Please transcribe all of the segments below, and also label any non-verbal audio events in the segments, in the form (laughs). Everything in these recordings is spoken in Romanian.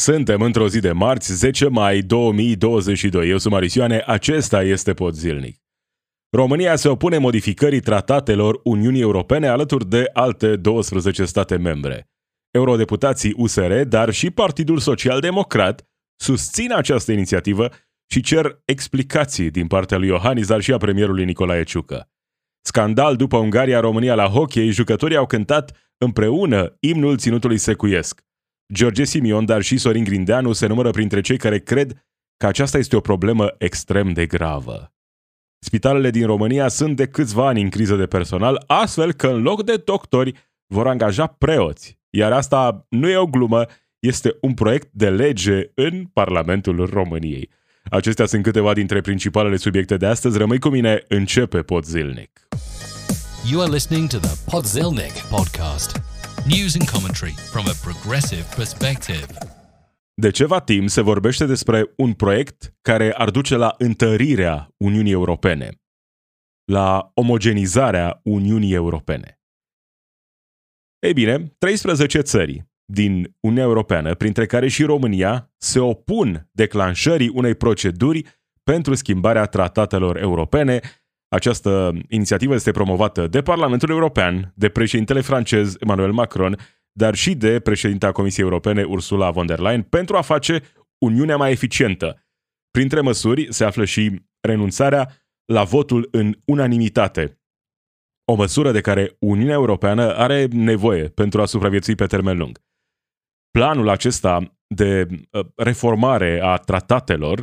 Suntem într-o zi de marți, 10 mai 2022. Eu sunt Marisioane, acesta este Pod Zilnic. România se opune modificării tratatelor Uniunii Europene alături de alte 12 state membre. Eurodeputații USR, dar și Partidul Social Democrat susțin această inițiativă și cer explicații din partea lui Iohannis, dar și a premierului Nicolae Ciucă. Scandal după Ungaria-România la hockey, jucătorii au cântat împreună imnul ținutului secuiesc. George Simion, dar și Sorin Grindeanu se numără printre cei care cred că aceasta este o problemă extrem de gravă. Spitalele din România sunt de câțiva ani în criză de personal, astfel că în loc de doctori vor angaja preoți. Iar asta nu e o glumă, este un proiect de lege în Parlamentul României. Acestea sunt câteva dintre principalele subiecte de astăzi. Rămâi cu mine, începe Pod Zilnic. You are listening to the Podzilnic podcast. News and commentary from a progressive perspective. De ceva timp se vorbește despre un proiect care ar duce la întărirea Uniunii Europene, la omogenizarea Uniunii Europene. Ei bine, 13 țări din Uniunea Europeană, printre care și România, se opun declanșării unei proceduri pentru schimbarea tratatelor europene. Această inițiativă este promovată de Parlamentul European, de președintele francez Emmanuel Macron, dar și de președinta Comisiei Europene Ursula von der Leyen pentru a face Uniunea mai eficientă. Printre măsuri se află și renunțarea la votul în unanimitate, o măsură de care Uniunea Europeană are nevoie pentru a supraviețui pe termen lung planul acesta de uh, reformare a tratatelor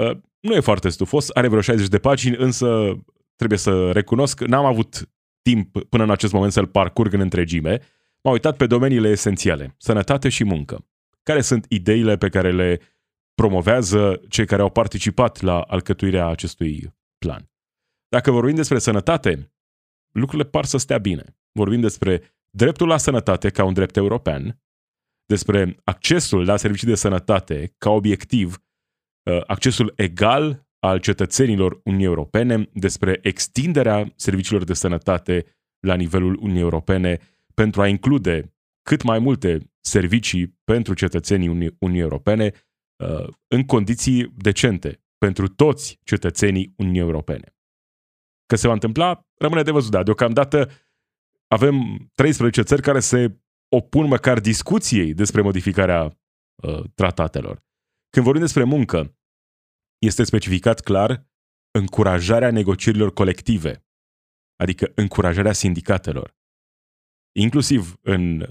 uh, nu e foarte stufos, are vreo 60 de pagini, însă trebuie să recunosc, n-am avut timp până în acest moment să-l parcurg în întregime. M-am uitat pe domeniile esențiale, sănătate și muncă. Care sunt ideile pe care le promovează cei care au participat la alcătuirea acestui plan? Dacă vorbim despre sănătate, lucrurile par să stea bine. Vorbim despre dreptul la sănătate ca un drept european, despre accesul la servicii de sănătate ca obiectiv, uh, accesul egal al cetățenilor Uniunii Europene, despre extinderea serviciilor de sănătate la nivelul Uniunii Europene pentru a include cât mai multe servicii pentru cetățenii Uniunii Europene uh, în condiții decente pentru toți cetățenii Uniunii Europene. Că se va întâmpla, rămâne de văzut, dar deocamdată avem 13 țări care se opun măcar discuției despre modificarea uh, tratatelor. Când vorbim despre muncă, este specificat clar încurajarea negocierilor colective, adică încurajarea sindicatelor. Inclusiv în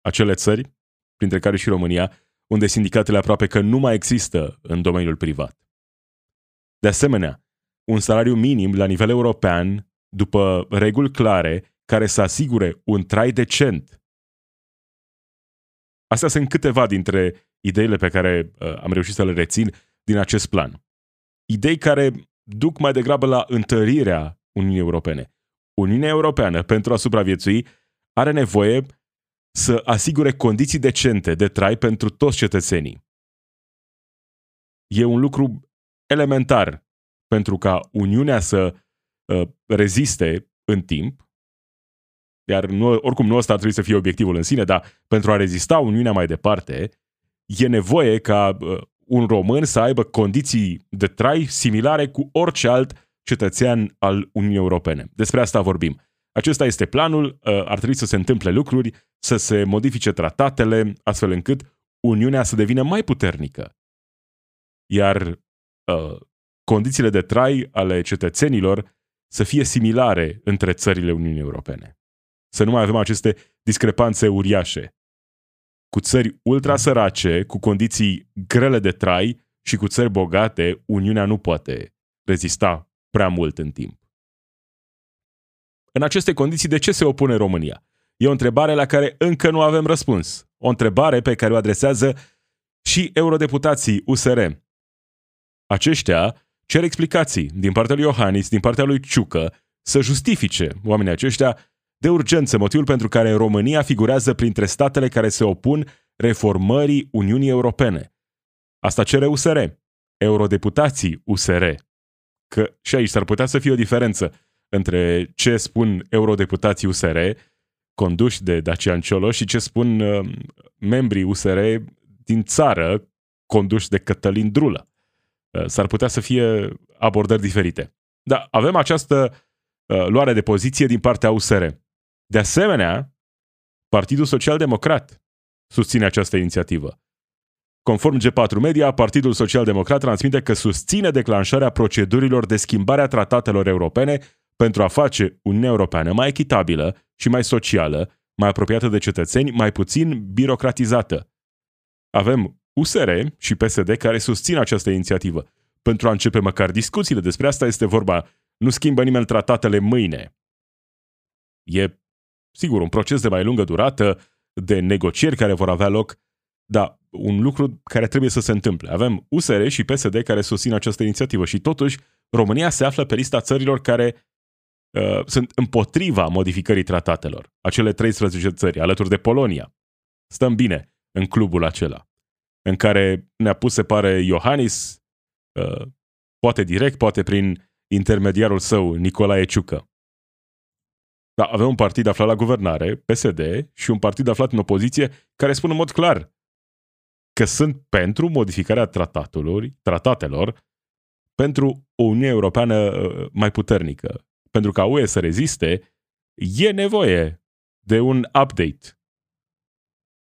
acele țări, printre care și România, unde sindicatele aproape că nu mai există în domeniul privat. De asemenea, un salariu minim la nivel european, după reguli clare, care să asigure un trai decent Astea sunt câteva dintre ideile pe care uh, am reușit să le rețin din acest plan. Idei care duc mai degrabă la întărirea Uniunii Europene. Uniunea Europeană, pentru a supraviețui, are nevoie să asigure condiții decente de trai pentru toți cetățenii. E un lucru elementar pentru ca Uniunea să uh, reziste în timp iar nu, oricum nu ăsta ar trebui să fie obiectivul în sine, dar pentru a rezista Uniunea mai departe, e nevoie ca uh, un român să aibă condiții de trai similare cu orice alt cetățean al Uniunii Europene. Despre asta vorbim. Acesta este planul, uh, ar trebui să se întâmple lucruri, să se modifice tratatele, astfel încât Uniunea să devină mai puternică. Iar uh, condițiile de trai ale cetățenilor să fie similare între țările Uniunii Europene. Să nu mai avem aceste discrepanțe uriașe. Cu țări ultra sărace, cu condiții grele de trai și cu țări bogate, Uniunea nu poate rezista prea mult în timp. În aceste condiții, de ce se opune România? E o întrebare la care încă nu avem răspuns. O întrebare pe care o adresează și eurodeputații USR. Aceștia cer explicații din partea lui Iohannis, din partea lui Ciucă, să justifice oamenii aceștia de urgență, motivul pentru care România figurează printre statele care se opun reformării Uniunii Europene. Asta cere USR, eurodeputații USR. Că și aici s-ar putea să fie o diferență între ce spun eurodeputații USR, conduși de Dacian Ciolo, și ce spun uh, membrii USR din țară conduși de Cătălin Drulă. Uh, s-ar putea să fie abordări diferite. Dar avem această uh, luare de poziție din partea USR. De asemenea, Partidul Social Democrat susține această inițiativă. Conform G4 Media, Partidul Social Democrat transmite că susține declanșarea procedurilor de schimbare a tratatelor europene pentru a face Uniunea Europeană mai echitabilă și mai socială, mai apropiată de cetățeni, mai puțin birocratizată. Avem USR și PSD care susțin această inițiativă. Pentru a începe măcar discuțiile despre asta este vorba, nu schimbă nimeni tratatele mâine. E, sigur, un proces de mai lungă durată, de negocieri care vor avea loc, dar un lucru care trebuie să se întâmple. Avem USR și PSD care susțin această inițiativă și totuși România se află pe lista țărilor care uh, sunt împotriva modificării tratatelor. Acele 13 țări, alături de Polonia. Stăm bine în clubul acela, în care ne-a pus, se pare, Iohannis, uh, poate direct, poate prin intermediarul său, Nicolae Ciucă. Da, avem un partid aflat la guvernare, PSD, și un partid aflat în opoziție care spun în mod clar că sunt pentru modificarea tratatelor, tratatelor pentru o Uniune Europeană uh, mai puternică. Pentru ca UE să reziste, e nevoie de un update.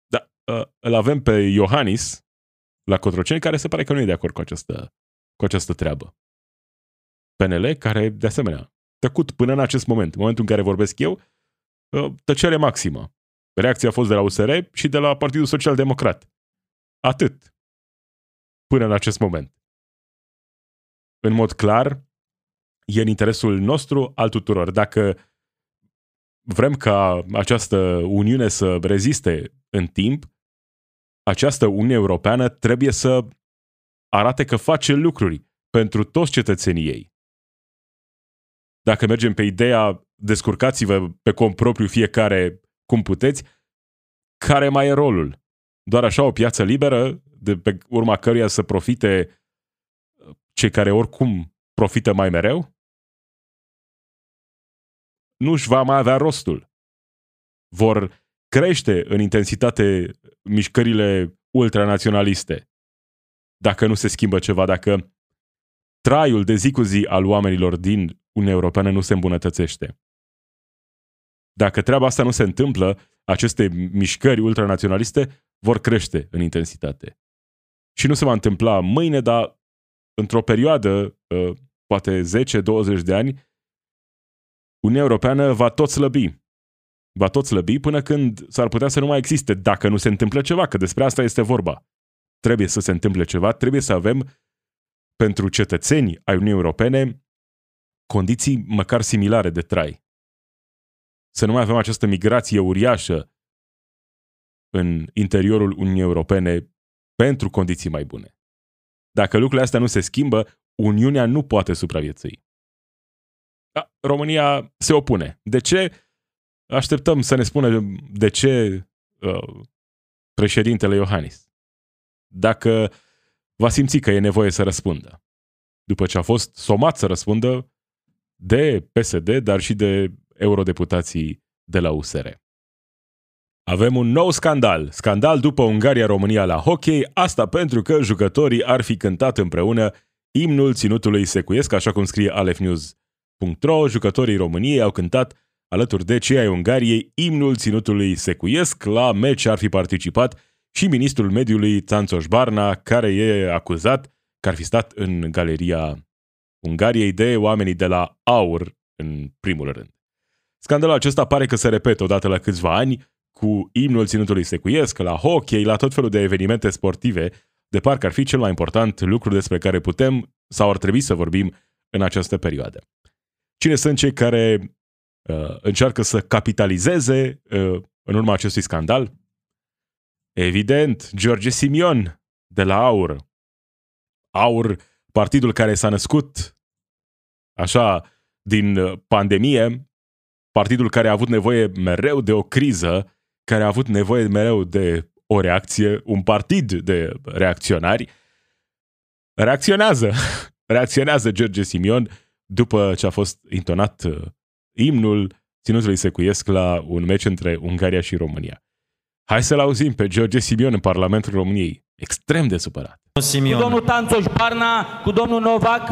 Da, uh, îl avem pe Iohannis la Cotroceni, care se pare că nu e de acord cu această, cu această treabă. PNL, care, de asemenea, tăcut până în acest moment, în momentul în care vorbesc eu, uh, tăcere maximă. Reacția a fost de la USR și de la Partidul Social Democrat. Atât. Până în acest moment. În mod clar, e în interesul nostru al tuturor. Dacă vrem ca această Uniune să reziste în timp, această Uniune Europeană trebuie să arate că face lucruri pentru toți cetățenii ei. Dacă mergem pe ideea descurcați-vă pe cont propriu fiecare cum puteți, care mai e rolul? Doar așa o piață liberă, de pe urma căruia să profite cei care oricum profită mai mereu? Nu își va mai avea rostul. Vor crește în intensitate mișcările ultranaționaliste dacă nu se schimbă ceva, dacă traiul de zi cu zi al oamenilor din Uniunea Europeană nu se îmbunătățește. Dacă treaba asta nu se întâmplă, aceste mișcări ultranaționaliste vor crește în intensitate. Și nu se va întâmpla mâine, dar într-o perioadă, ă, poate 10-20 de ani, Uniunea Europeană va tot slăbi. Va tot slăbi până când s-ar putea să nu mai existe, dacă nu se întâmplă ceva, că despre asta este vorba. Trebuie să se întâmple ceva, trebuie să avem pentru cetățeni ai Uniunii Europene condiții măcar similare de trai. Să nu mai avem această migrație uriașă în interiorul Uniunii Europene pentru condiții mai bune. Dacă lucrurile astea nu se schimbă, Uniunea nu poate supraviețui. Da, România se opune. De ce? Așteptăm să ne spună de ce uh, președintele Iohannis. Dacă va simți că e nevoie să răspundă. După ce a fost somat să răspundă de PSD, dar și de eurodeputații de la USR. Avem un nou scandal. Scandal după Ungaria-România la hockey, asta pentru că jucătorii ar fi cântat împreună imnul ținutului secuiesc, așa cum scrie alefnews.ro. Jucătorii României au cântat alături de cei ai Ungariei imnul ținutului secuiesc. La meci ar fi participat și ministrul mediului Țanțoș Barna, care e acuzat că ar fi stat în galeria Ungariei de oamenii de la AUR în primul rând. Scandalul acesta pare că se repetă odată la câțiva ani, cu imnul ținutului secuiesc, la hockey, la tot felul de evenimente sportive, de parcă ar fi cel mai important lucru despre care putem sau ar trebui să vorbim în această perioadă. Cine sunt cei care uh, încearcă să capitalizeze uh, în urma acestui scandal? Evident, George Simion de la AUR. AUR, partidul care s-a născut așa din uh, pandemie, partidul care a avut nevoie mereu de o criză care a avut nevoie mereu de o reacție, un partid de reacționari, reacționează. (laughs) reacționează George Simion după ce a fost intonat uh, imnul ținutului secuiesc la un meci între Ungaria și România. Hai să-l auzim pe George Simion în Parlamentul României. Extrem de supărat. Cu domnul Tanțoș Barna, cu domnul Novac,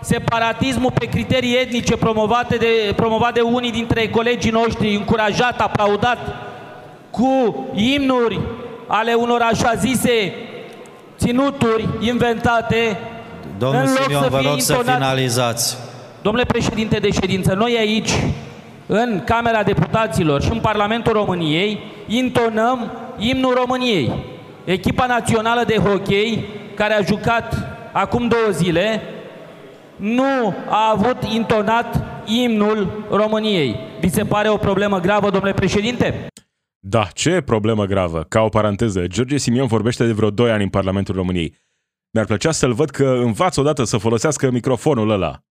separatismul pe criterii etnice promovate de, promovat de unii dintre colegii noștri, încurajat, aplaudat, cu imnuri ale unor așa zise ținuturi inventate. Domnul în loc Simion, să vă fie rog să intonat- finalizați. Domnule președinte de ședință, noi aici, în Camera Deputaților și în Parlamentul României, intonăm imnul României. Echipa națională de hockey, care a jucat acum două zile, nu a avut intonat imnul României. Vi se pare o problemă gravă, domnule președinte? Da, ce problemă gravă. Ca o paranteză, George Simion vorbește de vreo 2 ani în Parlamentul României. Mi-ar plăcea să-l văd că învață odată să folosească microfonul ăla.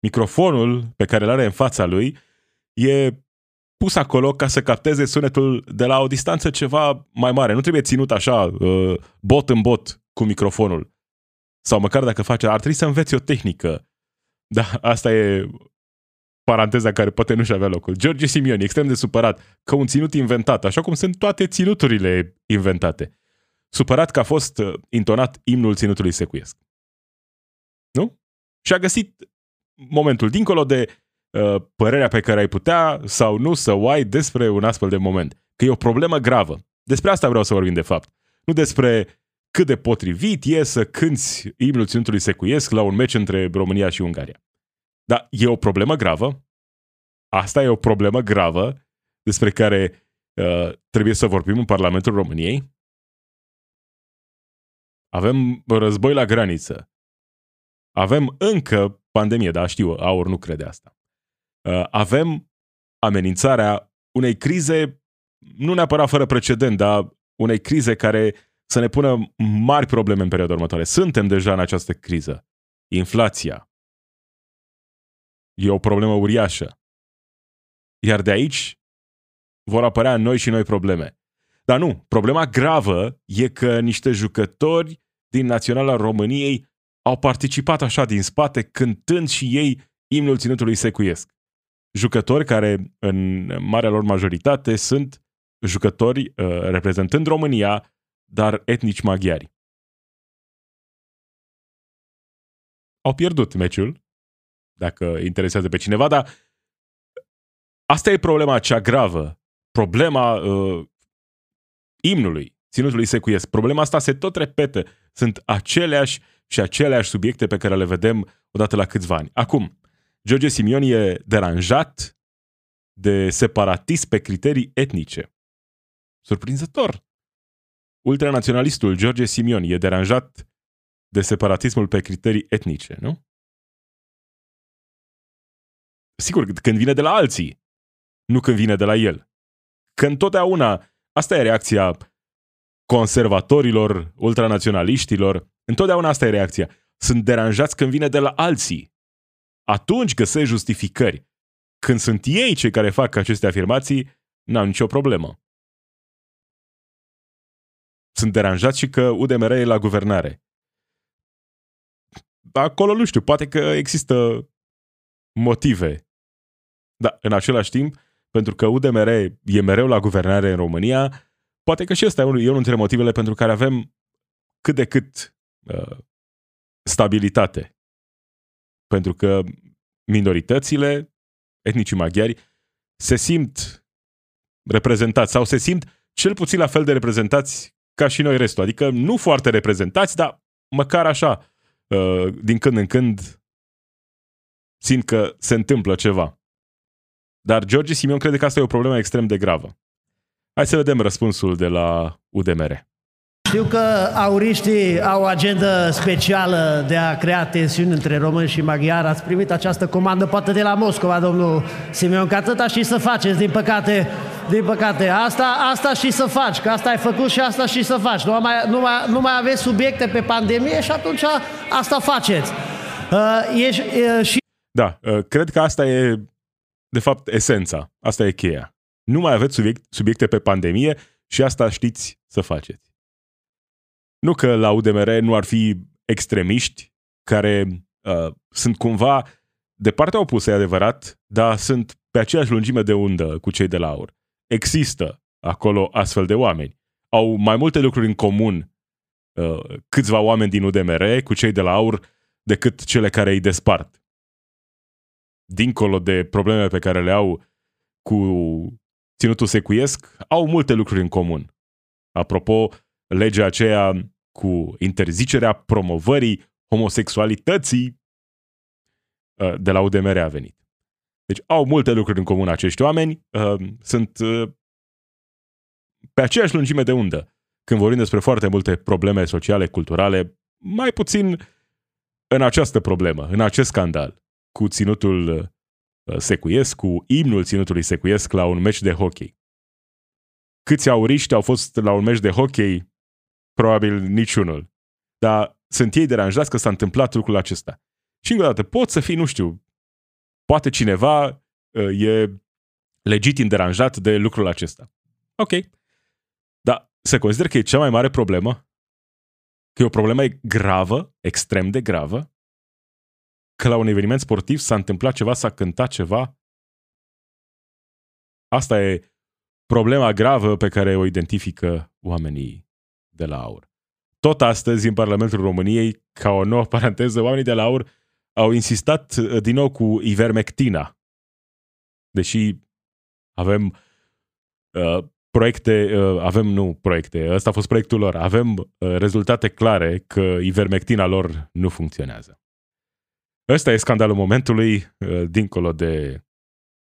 Microfonul pe care îl are în fața lui e pus acolo ca să capteze sunetul de la o distanță ceva mai mare. Nu trebuie ținut așa, uh, bot în bot cu microfonul. Sau măcar dacă face, ar trebui să înveți o tehnică. Da, asta e paranteza care poate nu-și avea locul. George Simion e extrem de supărat că un ținut inventat, așa cum sunt toate ținuturile inventate. Supărat că a fost uh, intonat imnul ținutului secuiesc. Nu? Și a găsit momentul dincolo de uh, părerea pe care ai putea sau nu să o ai despre un astfel de moment. Că e o problemă gravă. Despre asta vreau să vorbim de fapt. Nu despre cât de potrivit e să cânți imnul ținutului secuiesc la un meci între România și Ungaria. Dar e o problemă gravă. Asta e o problemă gravă despre care uh, trebuie să vorbim în Parlamentul României. Avem război la graniță. Avem încă pandemie, da, știu, Aur nu crede asta. Uh, avem amenințarea unei crize, nu neapărat fără precedent, dar unei crize care să ne pună mari probleme în perioada următoare. Suntem deja în această criză. Inflația, E o problemă uriașă. Iar de aici vor apărea noi și noi probleme. Dar nu, problema gravă e că niște jucători din Naționala României au participat așa din spate cântând și ei imnul ținutului secuiesc. Jucători care, în marea lor majoritate, sunt jucători uh, reprezentând România, dar etnici maghiari. Au pierdut meciul, dacă interesează pe cineva, dar asta e problema cea gravă. Problema uh, imnului, ținutului secuiesc. Problema asta se tot repetă. Sunt aceleași și aceleași subiecte pe care le vedem odată la câțiva ani. Acum, George Simion e deranjat de separatism pe criterii etnice. Surprinzător. Ultranaționalistul George Simion e deranjat de separatismul pe criterii etnice, nu? Sigur, când vine de la alții, nu când vine de la el. Că întotdeauna, asta e reacția conservatorilor, ultranaționaliștilor, întotdeauna asta e reacția. Sunt deranjați când vine de la alții. Atunci găsesc justificări. Când sunt ei cei care fac aceste afirmații, n-au nicio problemă. Sunt deranjați și că UDMR e la guvernare. Acolo nu știu, poate că există motive. Dar în același timp, pentru că UDMR e mereu la guvernare în România, poate că și ăsta e unul, e unul dintre motivele pentru care avem cât de cât uh, stabilitate. Pentru că minoritățile, etnicii maghiari, se simt reprezentați sau se simt cel puțin la fel de reprezentați ca și noi restul. Adică nu foarte reprezentați, dar măcar așa, uh, din când în când simt că se întâmplă ceva. Dar George Simion crede că asta e o problemă extrem de gravă. Hai să vedem răspunsul de la UDMR. Știu că auriștii au o agendă specială de a crea tensiuni între români și maghiari. Ați primit această comandă poate de la Moscova, domnul Simeon, că atâta și să faceți, din păcate, din păcate. Asta, asta și să faci, că asta ai făcut și asta și să faci. Nu mai, nu mai, nu mai aveți subiecte pe pandemie și atunci asta faceți. Uh, e, uh, și Da, uh, cred că asta e, de fapt, esența. Asta e cheia. Nu mai aveți subiect, subiecte pe pandemie și asta știți să faceți. Nu că la UDMR nu ar fi extremiști care uh, sunt cumva de partea opusă, e adevărat, dar sunt pe aceeași lungime de undă cu cei de la AUR. Există acolo astfel de oameni. Au mai multe lucruri în comun uh, câțiva oameni din UDMR cu cei de la AUR decât cele care îi despart. Dincolo de problemele pe care le au cu ținutul secuiesc, au multe lucruri în comun. Apropo, legea aceea cu interzicerea promovării homosexualității uh, de la UDMR a venit. Deci au multe lucruri în comun acești oameni, uh, sunt uh, pe aceeași lungime de undă când vorbim despre foarte multe probleme sociale, culturale, mai puțin în această problemă, în acest scandal, cu ținutul secuiesc, cu imnul ținutului secuiesc la un meci de hockey. Câți auriști au fost la un meci de hockey? Probabil niciunul. Dar sunt ei deranjați că s-a întâmplat lucrul acesta. Și încă o dată, pot să fii, nu știu, poate cineva uh, e legitim deranjat de lucrul acesta. Ok. Dar se consider că e cea mai mare problemă, că e o problemă gravă, extrem de gravă, că la un eveniment sportiv s-a întâmplat ceva, s-a cântat ceva. Asta e problema gravă pe care o identifică oamenii de la AUR. Tot astăzi, în Parlamentul României, ca o nouă paranteză, oamenii de la AUR au insistat uh, din nou cu ivermectina. Deși avem uh, proiecte, uh, avem, nu proiecte, ăsta a fost proiectul lor, avem uh, rezultate clare că ivermectina lor nu funcționează. Ăsta e scandalul momentului, uh, dincolo de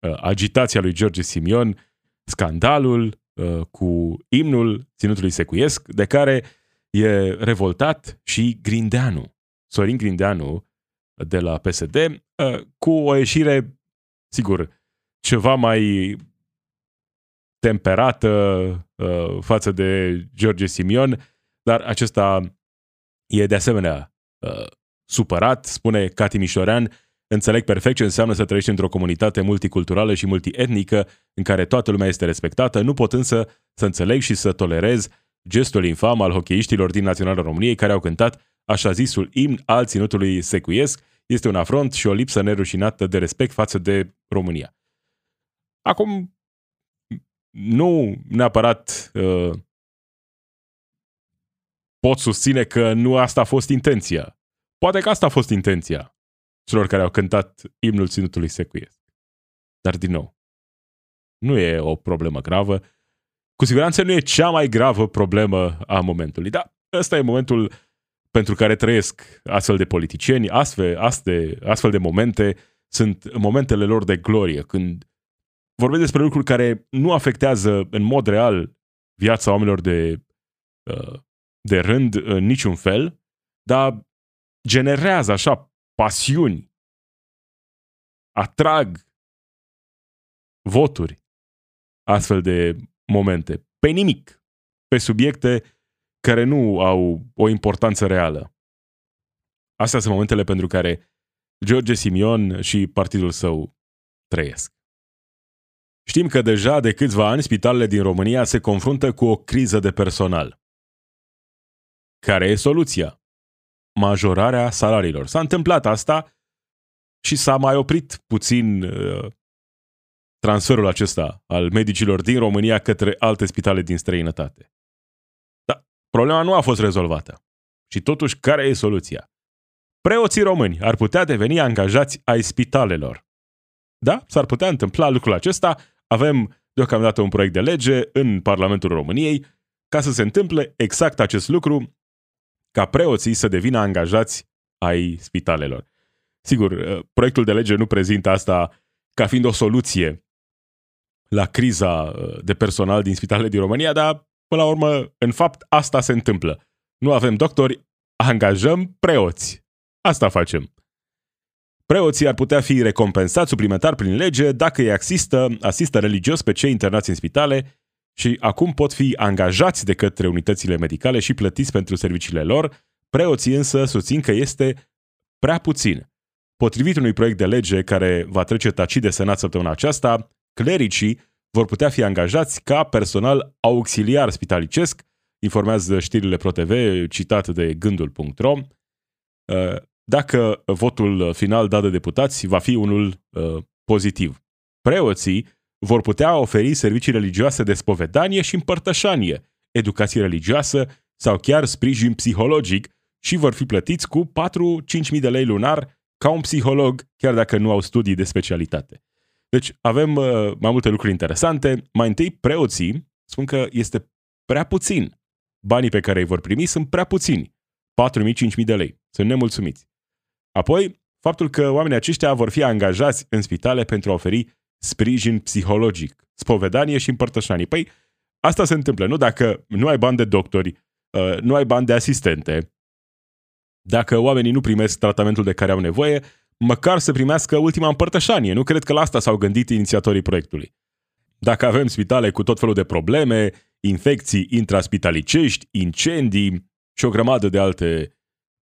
uh, agitația lui George Simion, scandalul uh, cu imnul ținutului secuiesc, de care e revoltat și Grindeanu, Sorin Grindeanu de la PSD, cu o ieșire, sigur, ceva mai temperată față de George Simion, dar acesta e de asemenea supărat, spune Cati Mișorean, Înțeleg perfect ce înseamnă să trăiești într-o comunitate multiculturală și multietnică în care toată lumea este respectată, nu pot însă să înțeleg și să tolerez gestul infam al hocheiștilor din Naționala României care au cântat așa zisul imn al ținutului secuiesc. Este un afront și o lipsă nerușinată de respect față de România. Acum, nu neapărat uh, pot susține că nu asta a fost intenția. Poate că asta a fost intenția celor care au cântat imnul ținutului secuiesc. Dar, din nou, nu e o problemă gravă. Cu siguranță nu e cea mai gravă problemă a momentului. Dar ăsta e momentul pentru care trăiesc astfel de politicieni, astfel, astfel, astfel de momente sunt momentele lor de glorie, când vorbesc despre lucruri care nu afectează în mod real viața oamenilor de, uh, de rând în niciun fel, dar generează așa pasiuni, atrag voturi astfel de momente. Pe nimic. Pe subiecte care nu au o importanță reală. Astea sunt momentele pentru care George Simion și partidul său trăiesc. Știm că deja de câțiva ani spitalele din România se confruntă cu o criză de personal. Care e soluția? majorarea salariilor. S-a întâmplat asta și s-a mai oprit puțin uh, transferul acesta al medicilor din România către alte spitale din străinătate. Dar problema nu a fost rezolvată. Și totuși, care e soluția? Preoții români ar putea deveni angajați ai spitalelor. Da, s-ar putea întâmpla lucrul acesta. Avem deocamdată un proiect de lege în Parlamentul României ca să se întâmple exact acest lucru ca preoții să devină angajați ai spitalelor. Sigur, uh, proiectul de lege nu prezintă asta ca fiind o soluție la criza uh, de personal din spitalele din România, dar până la urmă, în fapt, asta se întâmplă. Nu avem doctori, angajăm preoți. Asta facem. Preoții ar putea fi recompensați suplimentar prin lege dacă îi asistă, asistă religios pe cei internați în spitale și acum pot fi angajați de către unitățile medicale și plătiți pentru serviciile lor, preoții însă susțin că este prea puțin. Potrivit unui proiect de lege care va trece tacit de senat săptămâna aceasta, clericii vor putea fi angajați ca personal auxiliar spitalicesc, informează știrile ProTV, citat de gândul.ro. Uh, dacă votul final dat de deputați va fi unul uh, pozitiv. Preoții vor putea oferi servicii religioase de spovedanie și împărtășanie, educație religioasă sau chiar sprijin psihologic și vor fi plătiți cu 4-5 mii de lei lunar ca un psiholog, chiar dacă nu au studii de specialitate. Deci avem uh, mai multe lucruri interesante. Mai întâi, preoții spun că este prea puțin. Banii pe care îi vor primi sunt prea puțini. 4.000-5.000 de lei. Sunt nemulțumiți. Apoi, faptul că oamenii aceștia vor fi angajați în spitale pentru a oferi sprijin psihologic, spovedanie și împărtășanie. Păi, asta se întâmplă, nu? Dacă nu ai bani de doctori, uh, nu ai bani de asistente, dacă oamenii nu primesc tratamentul de care au nevoie, măcar să primească ultima împărtășanie. Nu cred că la asta s-au gândit inițiatorii proiectului. Dacă avem spitale cu tot felul de probleme, infecții intraspitalicești, incendii și o grămadă de alte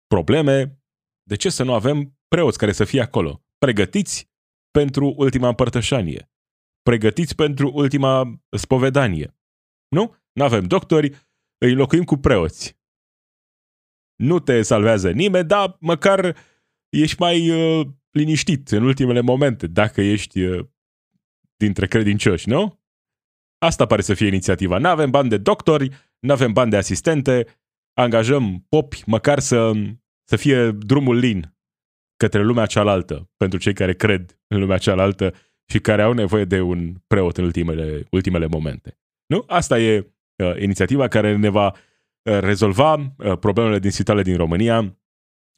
probleme, de ce să nu avem preoți care să fie acolo, pregătiți pentru ultima împărtășanie, pregătiți pentru ultima spovedanie? Nu? Nu avem doctori, îi înlocuim cu preoți. Nu te salvează nimeni, dar măcar ești mai uh, liniștit în ultimele momente, dacă ești uh, dintre credincioși, nu? Asta pare să fie inițiativa. Nu avem bani de doctori, nu avem bani de asistente, angajăm popi, măcar să, să fie drumul lin către lumea cealaltă, pentru cei care cred în lumea cealaltă și care au nevoie de un preot în ultimele, ultimele momente. Nu? Asta e uh, inițiativa care ne va uh, rezolva uh, problemele din spitalele din România.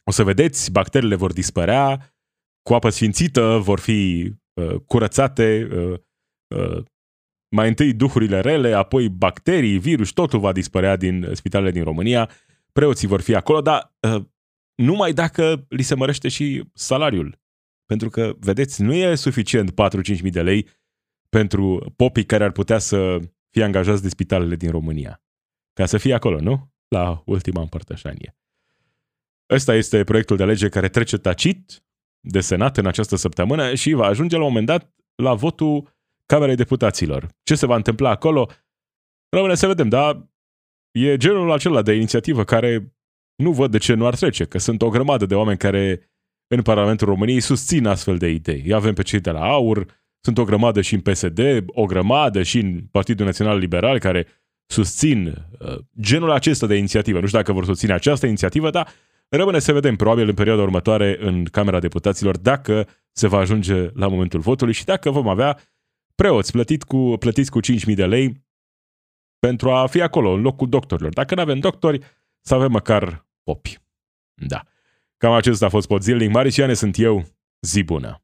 O să vedeți, bacteriile vor dispărea, cu apă sfințită vor fi uh, curățate, uh, uh, mai întâi duhurile rele, apoi bacterii, virus, totul va dispărea din spitalele din România, preoții vor fi acolo, dar uh, numai dacă li se mărește și salariul. Pentru că, vedeți, nu e suficient 4-5 mii de lei pentru popii care ar putea să fie angajați de spitalele din România. Ca să fie acolo, nu? La ultima împărtășanie. Ăsta este proiectul de lege care trece tacit de Senat în această săptămână și va ajunge la un moment dat la votul Camerei Deputaților. Ce se va întâmpla acolo? Rămâne să vedem, dar e genul acela de inițiativă care nu văd de ce nu ar trece, că sunt o grămadă de oameni care în Parlamentul României susțin astfel de idei. Îi avem pe cei de la AUR, sunt o grămadă și în PSD, o grămadă și în Partidul Național Liberal care susțin uh, genul acesta de inițiativă. Nu știu dacă vor susține această inițiativă, dar rămâne să vedem probabil în perioada următoare în Camera Deputaților dacă se va ajunge la momentul votului și dacă vom avea preoți plătit cu, plătiți cu 5.000 de lei pentru a fi acolo, în locul doctorilor. Dacă nu avem doctori, să avem măcar popi. Da. Cam acesta a fost pot zilnic. Mariciane sunt eu. Zi bună!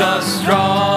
us strong.